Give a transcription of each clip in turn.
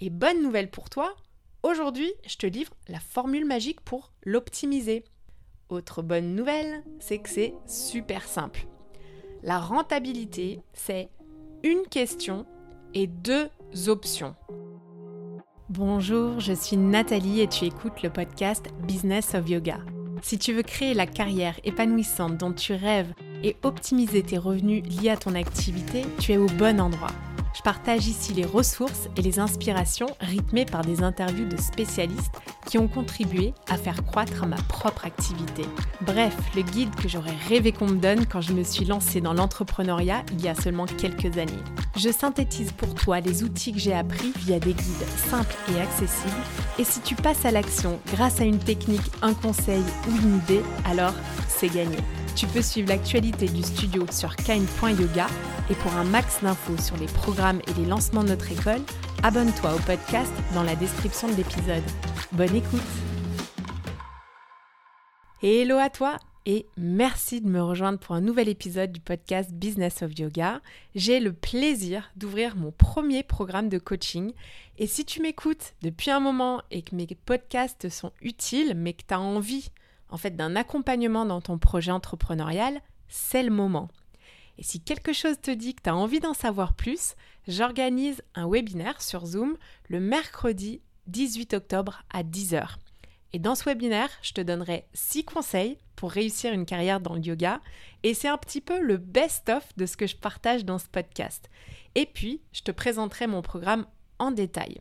Et bonne nouvelle pour toi, aujourd'hui, je te livre la formule magique pour l'optimiser. Autre bonne nouvelle, c'est que c'est super simple. La rentabilité, c'est une question et deux options. Bonjour, je suis Nathalie et tu écoutes le podcast Business of Yoga. Si tu veux créer la carrière épanouissante dont tu rêves et optimiser tes revenus liés à ton activité, tu es au bon endroit. Je partage ici les ressources et les inspirations rythmées par des interviews de spécialistes qui ont contribué à faire croître ma propre activité. Bref, le guide que j'aurais rêvé qu'on me donne quand je me suis lancée dans l'entrepreneuriat il y a seulement quelques années. Je synthétise pour toi les outils que j'ai appris via des guides simples et accessibles. Et si tu passes à l'action grâce à une technique, un conseil ou une idée, alors c'est gagné. Tu peux suivre l'actualité du studio sur kind.yoga et pour un max d'infos sur les programmes et les lancements de notre école, abonne-toi au podcast dans la description de l'épisode. Bonne écoute Hello à toi et merci de me rejoindre pour un nouvel épisode du podcast Business of Yoga. J'ai le plaisir d'ouvrir mon premier programme de coaching et si tu m'écoutes depuis un moment et que mes podcasts sont utiles mais que tu as envie en fait d'un accompagnement dans ton projet entrepreneurial, c'est le moment. Et si quelque chose te dit que tu as envie d'en savoir plus, j'organise un webinaire sur Zoom le mercredi 18 octobre à 10h. Et dans ce webinaire, je te donnerai 6 conseils pour réussir une carrière dans le yoga. Et c'est un petit peu le best-of de ce que je partage dans ce podcast. Et puis, je te présenterai mon programme en détail.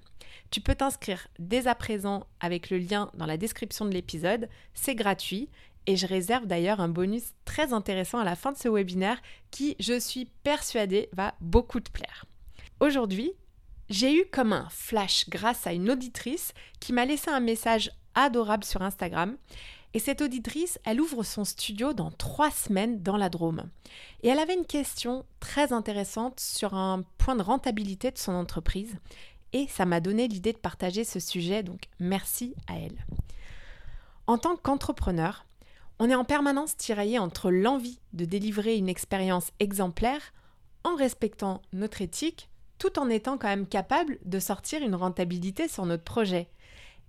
Tu peux t'inscrire dès à présent avec le lien dans la description de l'épisode. C'est gratuit et je réserve d'ailleurs un bonus très intéressant à la fin de ce webinaire qui, je suis persuadée, va beaucoup te plaire. Aujourd'hui, j'ai eu comme un flash grâce à une auditrice qui m'a laissé un message adorable sur Instagram. Et cette auditrice, elle ouvre son studio dans trois semaines dans la Drôme. Et elle avait une question très intéressante sur un point de rentabilité de son entreprise et ça m'a donné l'idée de partager ce sujet, donc merci à elle. En tant qu'entrepreneur, on est en permanence tiraillé entre l'envie de délivrer une expérience exemplaire en respectant notre éthique, tout en étant quand même capable de sortir une rentabilité sur notre projet.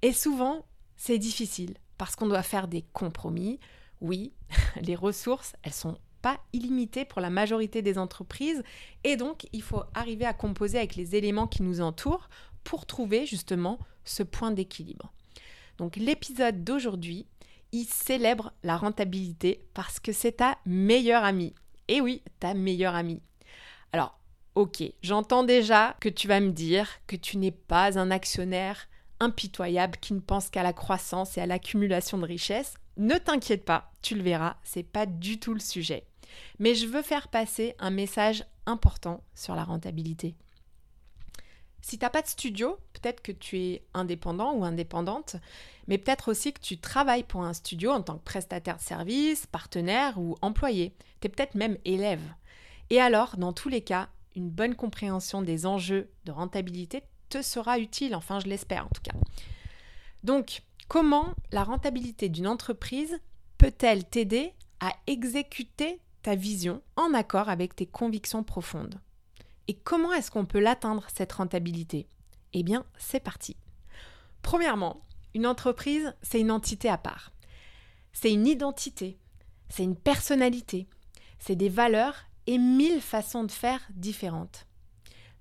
Et souvent, c'est difficile parce qu'on doit faire des compromis. Oui, les ressources, elles sont pas illimité pour la majorité des entreprises et donc il faut arriver à composer avec les éléments qui nous entourent pour trouver justement ce point d'équilibre. Donc l'épisode d'aujourd'hui, il célèbre la rentabilité parce que c'est ta meilleure amie. Et oui, ta meilleure amie. Alors, ok, j'entends déjà que tu vas me dire que tu n'es pas un actionnaire impitoyable qui ne pense qu'à la croissance et à l'accumulation de richesses. Ne t'inquiète pas, tu le verras, c'est pas du tout le sujet. Mais je veux faire passer un message important sur la rentabilité. Si tu n'as pas de studio, peut-être que tu es indépendant ou indépendante, mais peut-être aussi que tu travailles pour un studio en tant que prestataire de service, partenaire ou employé. Tu es peut-être même élève. Et alors, dans tous les cas, une bonne compréhension des enjeux de rentabilité te sera utile, enfin je l'espère en tout cas. Donc, comment la rentabilité d'une entreprise peut-elle t'aider à exécuter ta vision en accord avec tes convictions profondes. Et comment est-ce qu'on peut l'atteindre, cette rentabilité? Eh bien, c'est parti. Premièrement, une entreprise, c'est une entité à part. C'est une identité, c'est une personnalité, c'est des valeurs et mille façons de faire différentes.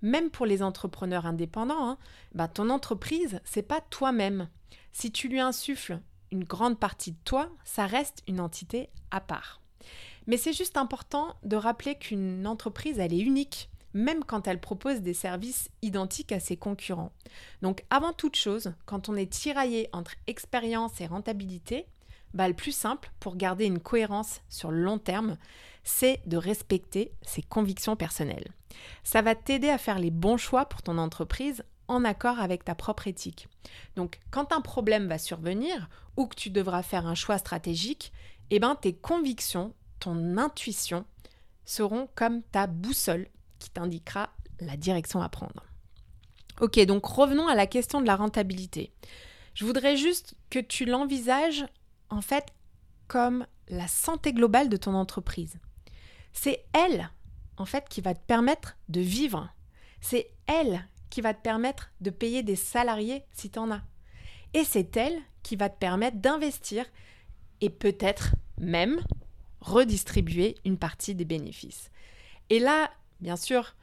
Même pour les entrepreneurs indépendants, hein, bah, ton entreprise, c'est pas toi-même. Si tu lui insuffles une grande partie de toi, ça reste une entité à part. Mais c'est juste important de rappeler qu'une entreprise, elle est unique, même quand elle propose des services identiques à ses concurrents. Donc avant toute chose, quand on est tiraillé entre expérience et rentabilité, bah, le plus simple pour garder une cohérence sur le long terme, c'est de respecter ses convictions personnelles. Ça va t'aider à faire les bons choix pour ton entreprise en accord avec ta propre éthique. Donc quand un problème va survenir ou que tu devras faire un choix stratégique, eh ben, tes convictions intuition seront comme ta boussole qui t'indiquera la direction à prendre. Ok, donc revenons à la question de la rentabilité. Je voudrais juste que tu l'envisages en fait comme la santé globale de ton entreprise. C'est elle, en fait, qui va te permettre de vivre. C'est elle qui va te permettre de payer des salariés si tu en as. Et c'est elle qui va te permettre d'investir et peut-être même redistribuer une partie des bénéfices. Et là, bien sûr,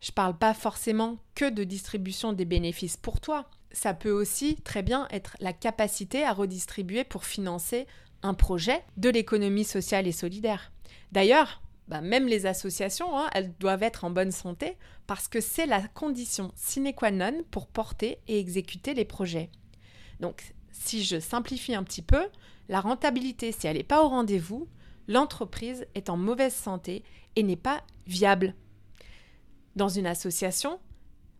je ne parle pas forcément que de distribution des bénéfices pour toi. Ça peut aussi très bien être la capacité à redistribuer pour financer un projet de l'économie sociale et solidaire. D'ailleurs, bah, même les associations, hein, elles doivent être en bonne santé parce que c'est la condition sine qua non pour porter et exécuter les projets. Donc, si je simplifie un petit peu, la rentabilité, si elle n'est pas au rendez-vous, l'entreprise est en mauvaise santé et n'est pas viable. Dans une association,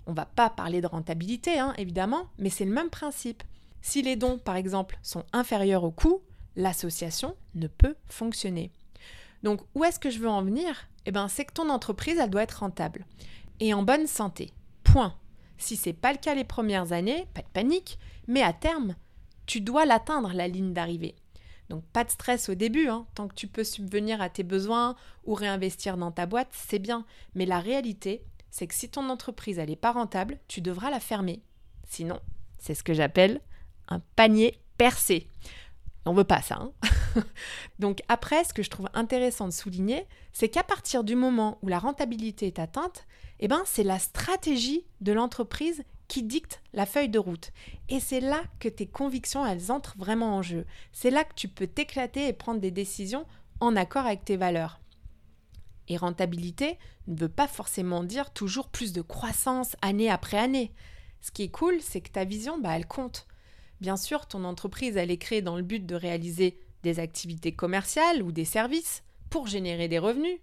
on va pas parler de rentabilité, hein, évidemment, mais c'est le même principe. Si les dons, par exemple, sont inférieurs au coût, l'association ne peut fonctionner. Donc, où est-ce que je veux en venir? Eh bien, c'est que ton entreprise, elle doit être rentable et en bonne santé. Point. Si c'est pas le cas les premières années, pas de panique, mais à terme, tu dois l'atteindre la ligne d'arrivée. Donc pas de stress au début, hein. tant que tu peux subvenir à tes besoins ou réinvestir dans ta boîte, c'est bien. Mais la réalité, c'est que si ton entreprise n'est pas rentable, tu devras la fermer. Sinon, c'est ce que j'appelle un panier percé. On veut pas ça. Hein. Donc après, ce que je trouve intéressant de souligner, c'est qu'à partir du moment où la rentabilité est atteinte, eh ben, c'est la stratégie de l'entreprise qui dicte la feuille de route. Et c'est là que tes convictions, elles entrent vraiment en jeu. C'est là que tu peux t'éclater et prendre des décisions en accord avec tes valeurs. Et rentabilité ne veut pas forcément dire toujours plus de croissance année après année. Ce qui est cool, c'est que ta vision, bah, elle compte. Bien sûr, ton entreprise, elle est créée dans le but de réaliser des activités commerciales ou des services pour générer des revenus.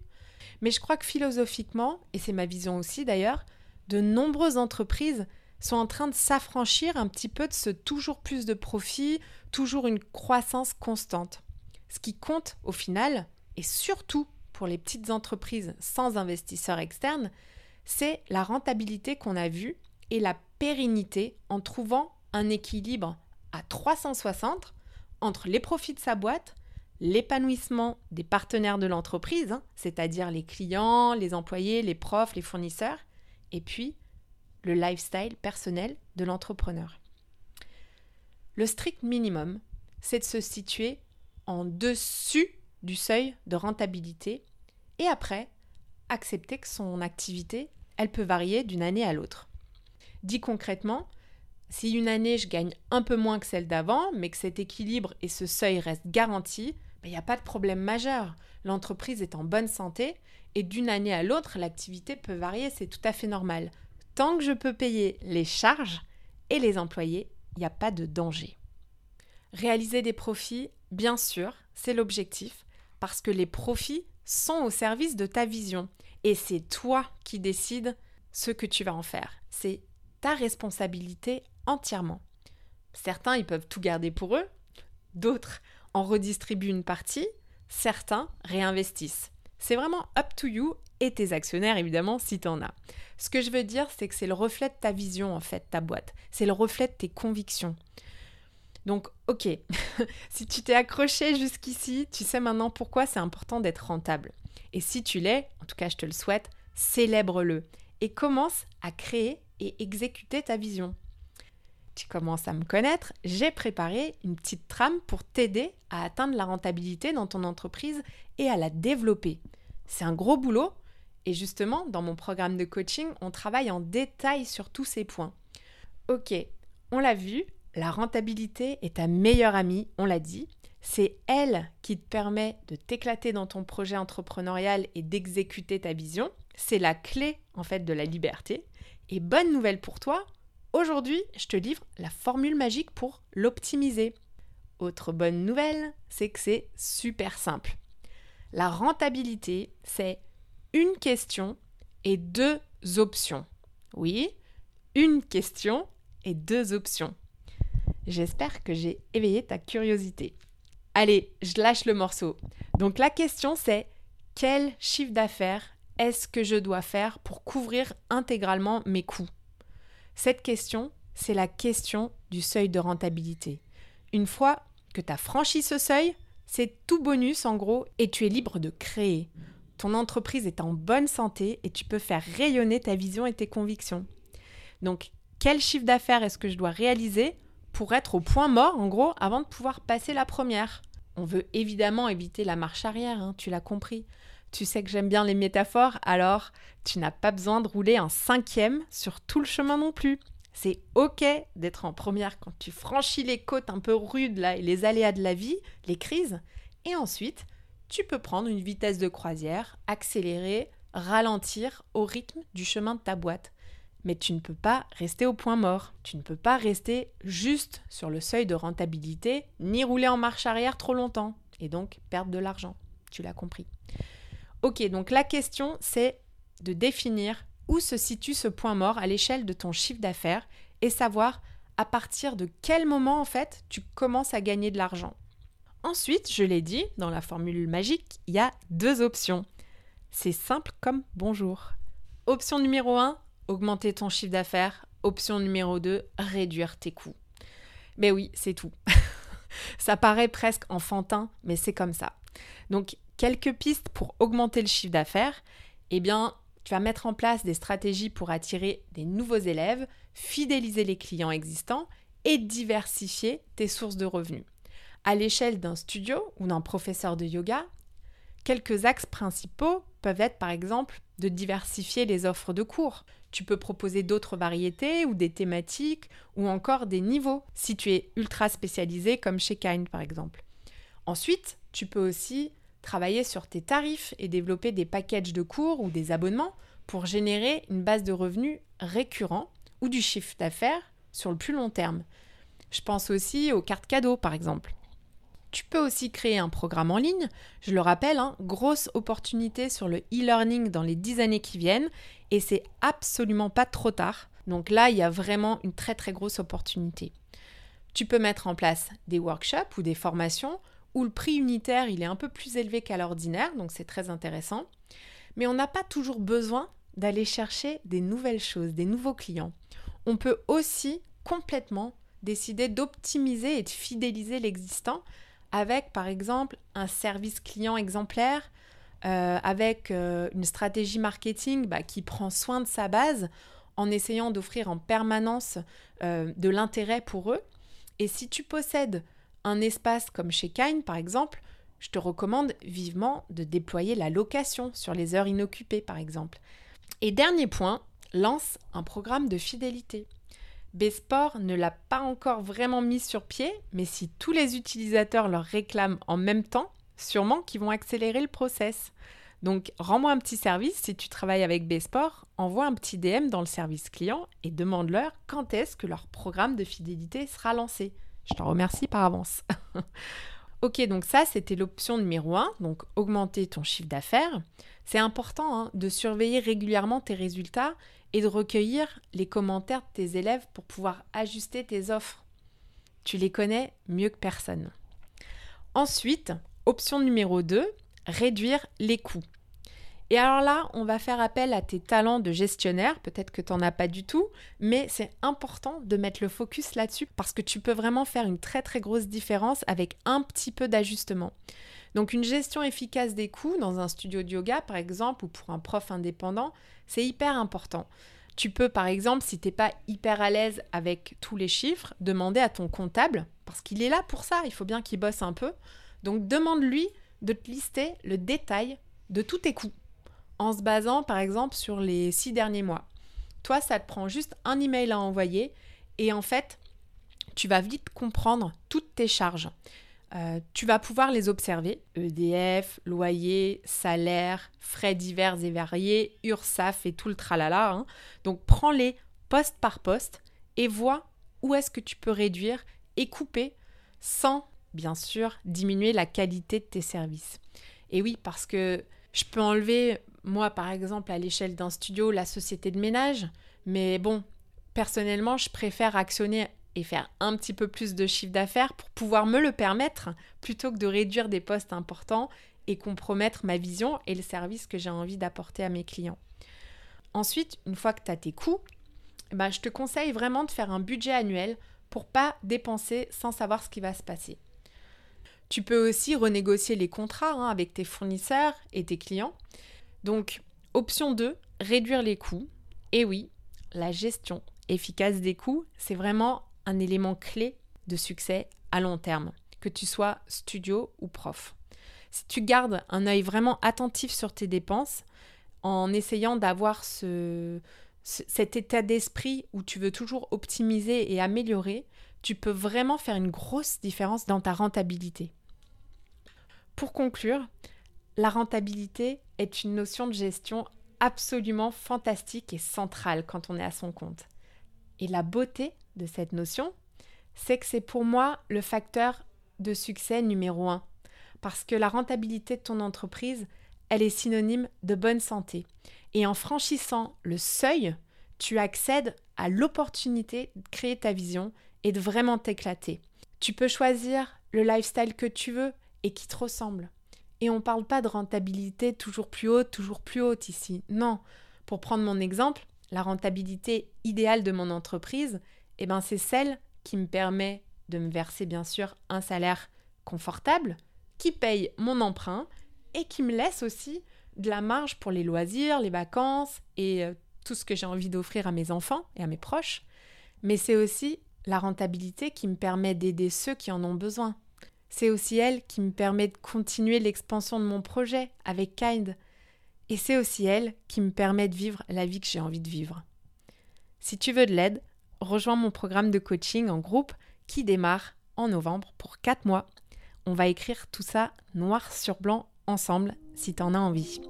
Mais je crois que philosophiquement, et c'est ma vision aussi d'ailleurs, de nombreuses entreprises sont en train de s'affranchir un petit peu de ce toujours plus de profit, toujours une croissance constante. Ce qui compte au final, et surtout pour les petites entreprises sans investisseurs externes, c'est la rentabilité qu'on a vue et la pérennité en trouvant un équilibre à 360 entre les profits de sa boîte, l'épanouissement des partenaires de l'entreprise, hein, c'est-à-dire les clients, les employés, les profs, les fournisseurs, et puis le lifestyle personnel de l'entrepreneur. Le strict minimum, c'est de se situer en dessus du seuil de rentabilité et après, accepter que son activité, elle peut varier d'une année à l'autre. Dit concrètement, si une année je gagne un peu moins que celle d'avant, mais que cet équilibre et ce seuil restent garantis, il ben, n'y a pas de problème majeur. L'entreprise est en bonne santé et d'une année à l'autre, l'activité peut varier, c'est tout à fait normal. Tant que je peux payer les charges et les employés, il n'y a pas de danger. Réaliser des profits, bien sûr, c'est l'objectif, parce que les profits sont au service de ta vision. Et c'est toi qui décides ce que tu vas en faire. C'est ta responsabilité entièrement. Certains, ils peuvent tout garder pour eux, d'autres en redistribuent une partie, certains réinvestissent. C'est vraiment up to you et tes actionnaires évidemment si tu en as. Ce que je veux dire, c'est que c'est le reflet de ta vision en fait, ta boîte. C'est le reflet de tes convictions. Donc, ok, si tu t'es accroché jusqu'ici, tu sais maintenant pourquoi c'est important d'être rentable. Et si tu l'es, en tout cas je te le souhaite, célèbre-le et commence à créer et exécuter ta vision. Tu commences à me connaître, j'ai préparé une petite trame pour t'aider à atteindre la rentabilité dans ton entreprise et à la développer. C'est un gros boulot et justement, dans mon programme de coaching, on travaille en détail sur tous ces points. Ok, on l'a vu, la rentabilité est ta meilleure amie, on l'a dit. C'est elle qui te permet de t'éclater dans ton projet entrepreneurial et d'exécuter ta vision. C'est la clé en fait de la liberté. Et bonne nouvelle pour toi, aujourd'hui, je te livre la formule magique pour l'optimiser. Autre bonne nouvelle, c'est que c'est super simple. La rentabilité, c'est une question et deux options. Oui, une question et deux options. J'espère que j'ai éveillé ta curiosité. Allez, je lâche le morceau. Donc la question c'est quel chiffre d'affaires est-ce que je dois faire pour couvrir intégralement mes coûts? Cette question, c'est la question du seuil de rentabilité. Une fois que tu as franchi ce seuil, c'est tout bonus en gros et tu es libre de créer. Ton entreprise est en bonne santé et tu peux faire rayonner ta vision et tes convictions. Donc, quel chiffre d'affaires est-ce que je dois réaliser pour être au point mort, en gros, avant de pouvoir passer la première? On veut évidemment éviter la marche arrière, hein, tu l'as compris. Tu sais que j'aime bien les métaphores, alors tu n'as pas besoin de rouler un cinquième sur tout le chemin non plus. C'est ok d'être en première quand tu franchis les côtes un peu rudes là et les aléas de la vie, les crises, et ensuite tu peux prendre une vitesse de croisière, accélérer, ralentir au rythme du chemin de ta boîte. Mais tu ne peux pas rester au point mort. Tu ne peux pas rester juste sur le seuil de rentabilité, ni rouler en marche arrière trop longtemps, et donc perdre de l'argent. Tu l'as compris. Ok, donc la question, c'est de définir où se situe ce point mort à l'échelle de ton chiffre d'affaires et savoir à partir de quel moment, en fait, tu commences à gagner de l'argent. Ensuite, je l'ai dit, dans la formule magique, il y a deux options. C'est simple comme bonjour. Option numéro 1, augmenter ton chiffre d'affaires. Option numéro 2, réduire tes coûts. Mais oui, c'est tout. ça paraît presque enfantin, mais c'est comme ça. Donc, quelques pistes pour augmenter le chiffre d'affaires. Eh bien, tu vas mettre en place des stratégies pour attirer des nouveaux élèves, fidéliser les clients existants et diversifier tes sources de revenus. À l'échelle d'un studio ou d'un professeur de yoga, quelques axes principaux peuvent être par exemple de diversifier les offres de cours. Tu peux proposer d'autres variétés ou des thématiques ou encore des niveaux si tu es ultra spécialisé comme chez Kind par exemple. Ensuite, tu peux aussi travailler sur tes tarifs et développer des packages de cours ou des abonnements pour générer une base de revenus récurrent ou du chiffre d'affaires sur le plus long terme. Je pense aussi aux cartes cadeaux par exemple. Tu peux aussi créer un programme en ligne. Je le rappelle, hein, grosse opportunité sur le e-learning dans les 10 années qui viennent et c'est absolument pas trop tard. Donc là, il y a vraiment une très très grosse opportunité. Tu peux mettre en place des workshops ou des formations où le prix unitaire il est un peu plus élevé qu'à l'ordinaire, donc c'est très intéressant. Mais on n'a pas toujours besoin d'aller chercher des nouvelles choses, des nouveaux clients. On peut aussi complètement décider d'optimiser et de fidéliser l'existant avec par exemple un service client exemplaire, euh, avec euh, une stratégie marketing bah, qui prend soin de sa base en essayant d'offrir en permanence euh, de l'intérêt pour eux. Et si tu possèdes un espace comme chez Kine par exemple, je te recommande vivement de déployer la location sur les heures inoccupées par exemple. Et dernier point, lance un programme de fidélité. Bsport ne l'a pas encore vraiment mis sur pied, mais si tous les utilisateurs leur réclament en même temps, sûrement qu'ils vont accélérer le process. Donc, rends-moi un petit service si tu travailles avec Bsport, envoie un petit DM dans le service client et demande-leur quand est-ce que leur programme de fidélité sera lancé. Je t'en remercie par avance. ok, donc ça, c'était l'option numéro 1, donc augmenter ton chiffre d'affaires. C'est important hein, de surveiller régulièrement tes résultats et de recueillir les commentaires de tes élèves pour pouvoir ajuster tes offres. Tu les connais mieux que personne. Ensuite, option numéro 2, réduire les coûts. Et alors là, on va faire appel à tes talents de gestionnaire, peut-être que tu n'en as pas du tout, mais c'est important de mettre le focus là-dessus parce que tu peux vraiment faire une très très grosse différence avec un petit peu d'ajustement. Donc une gestion efficace des coûts dans un studio de yoga par exemple ou pour un prof indépendant, c'est hyper important. Tu peux par exemple, si tu n'es pas hyper à l'aise avec tous les chiffres, demander à ton comptable, parce qu'il est là pour ça, il faut bien qu'il bosse un peu. Donc demande-lui de te lister le détail de tous tes coûts, en se basant par exemple sur les six derniers mois. Toi, ça te prend juste un email à envoyer et en fait, tu vas vite comprendre toutes tes charges. Euh, tu vas pouvoir les observer. EDF, loyer, salaire, frais divers et variés, URSAF et tout le tralala. Hein. Donc prends-les poste par poste et vois où est-ce que tu peux réduire et couper sans, bien sûr, diminuer la qualité de tes services. Et oui, parce que je peux enlever, moi par exemple, à l'échelle d'un studio, la société de ménage, mais bon, personnellement, je préfère actionner et faire un petit peu plus de chiffre d'affaires pour pouvoir me le permettre plutôt que de réduire des postes importants et compromettre ma vision et le service que j'ai envie d'apporter à mes clients. Ensuite, une fois que tu as tes coûts, bah, je te conseille vraiment de faire un budget annuel pour pas dépenser sans savoir ce qui va se passer. Tu peux aussi renégocier les contrats hein, avec tes fournisseurs et tes clients. Donc, option 2, réduire les coûts. Et oui, la gestion efficace des coûts, c'est vraiment un élément clé de succès à long terme, que tu sois studio ou prof. Si tu gardes un œil vraiment attentif sur tes dépenses, en essayant d'avoir ce, cet état d'esprit où tu veux toujours optimiser et améliorer, tu peux vraiment faire une grosse différence dans ta rentabilité. Pour conclure, la rentabilité est une notion de gestion absolument fantastique et centrale quand on est à son compte. Et la beauté de cette notion, c'est que c'est pour moi le facteur de succès numéro un. Parce que la rentabilité de ton entreprise, elle est synonyme de bonne santé. Et en franchissant le seuil, tu accèdes à l'opportunité de créer ta vision et de vraiment t'éclater. Tu peux choisir le lifestyle que tu veux et qui te ressemble. Et on ne parle pas de rentabilité toujours plus haute, toujours plus haute ici. Non. Pour prendre mon exemple, la rentabilité idéale de mon entreprise, eh ben c'est celle qui me permet de me verser bien sûr un salaire confortable, qui paye mon emprunt et qui me laisse aussi de la marge pour les loisirs, les vacances et euh, tout ce que j'ai envie d'offrir à mes enfants et à mes proches. Mais c'est aussi la rentabilité qui me permet d'aider ceux qui en ont besoin. C'est aussi elle qui me permet de continuer l'expansion de mon projet avec Kind. Et c'est aussi elle qui me permet de vivre la vie que j'ai envie de vivre. Si tu veux de l'aide, rejoins mon programme de coaching en groupe qui démarre en novembre pour 4 mois. On va écrire tout ça noir sur blanc ensemble si tu en as envie.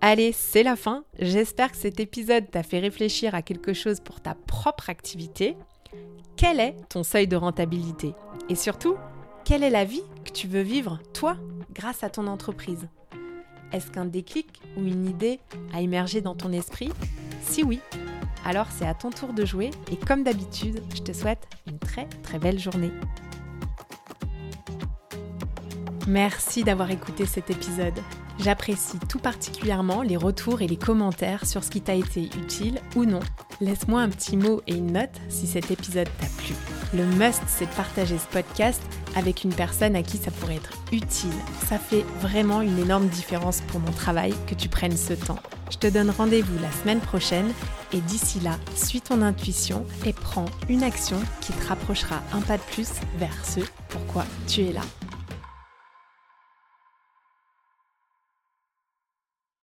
Allez, c'est la fin. J'espère que cet épisode t'a fait réfléchir à quelque chose pour ta propre activité. Quel est ton seuil de rentabilité? Et surtout, quelle est la vie que tu veux vivre, toi, grâce à ton entreprise? Est-ce qu'un déclic ou une idée a émergé dans ton esprit? Si oui, alors c'est à ton tour de jouer et comme d'habitude, je te souhaite une très très belle journée. Merci d'avoir écouté cet épisode. J'apprécie tout particulièrement les retours et les commentaires sur ce qui t'a été utile ou non. Laisse-moi un petit mot et une note si cet épisode t'a plu. Le must, c'est de partager ce podcast avec une personne à qui ça pourrait être utile. Ça fait vraiment une énorme différence pour mon travail que tu prennes ce temps. Je te donne rendez-vous la semaine prochaine et d'ici là, suis ton intuition et prends une action qui te rapprochera un pas de plus vers ce pourquoi tu es là.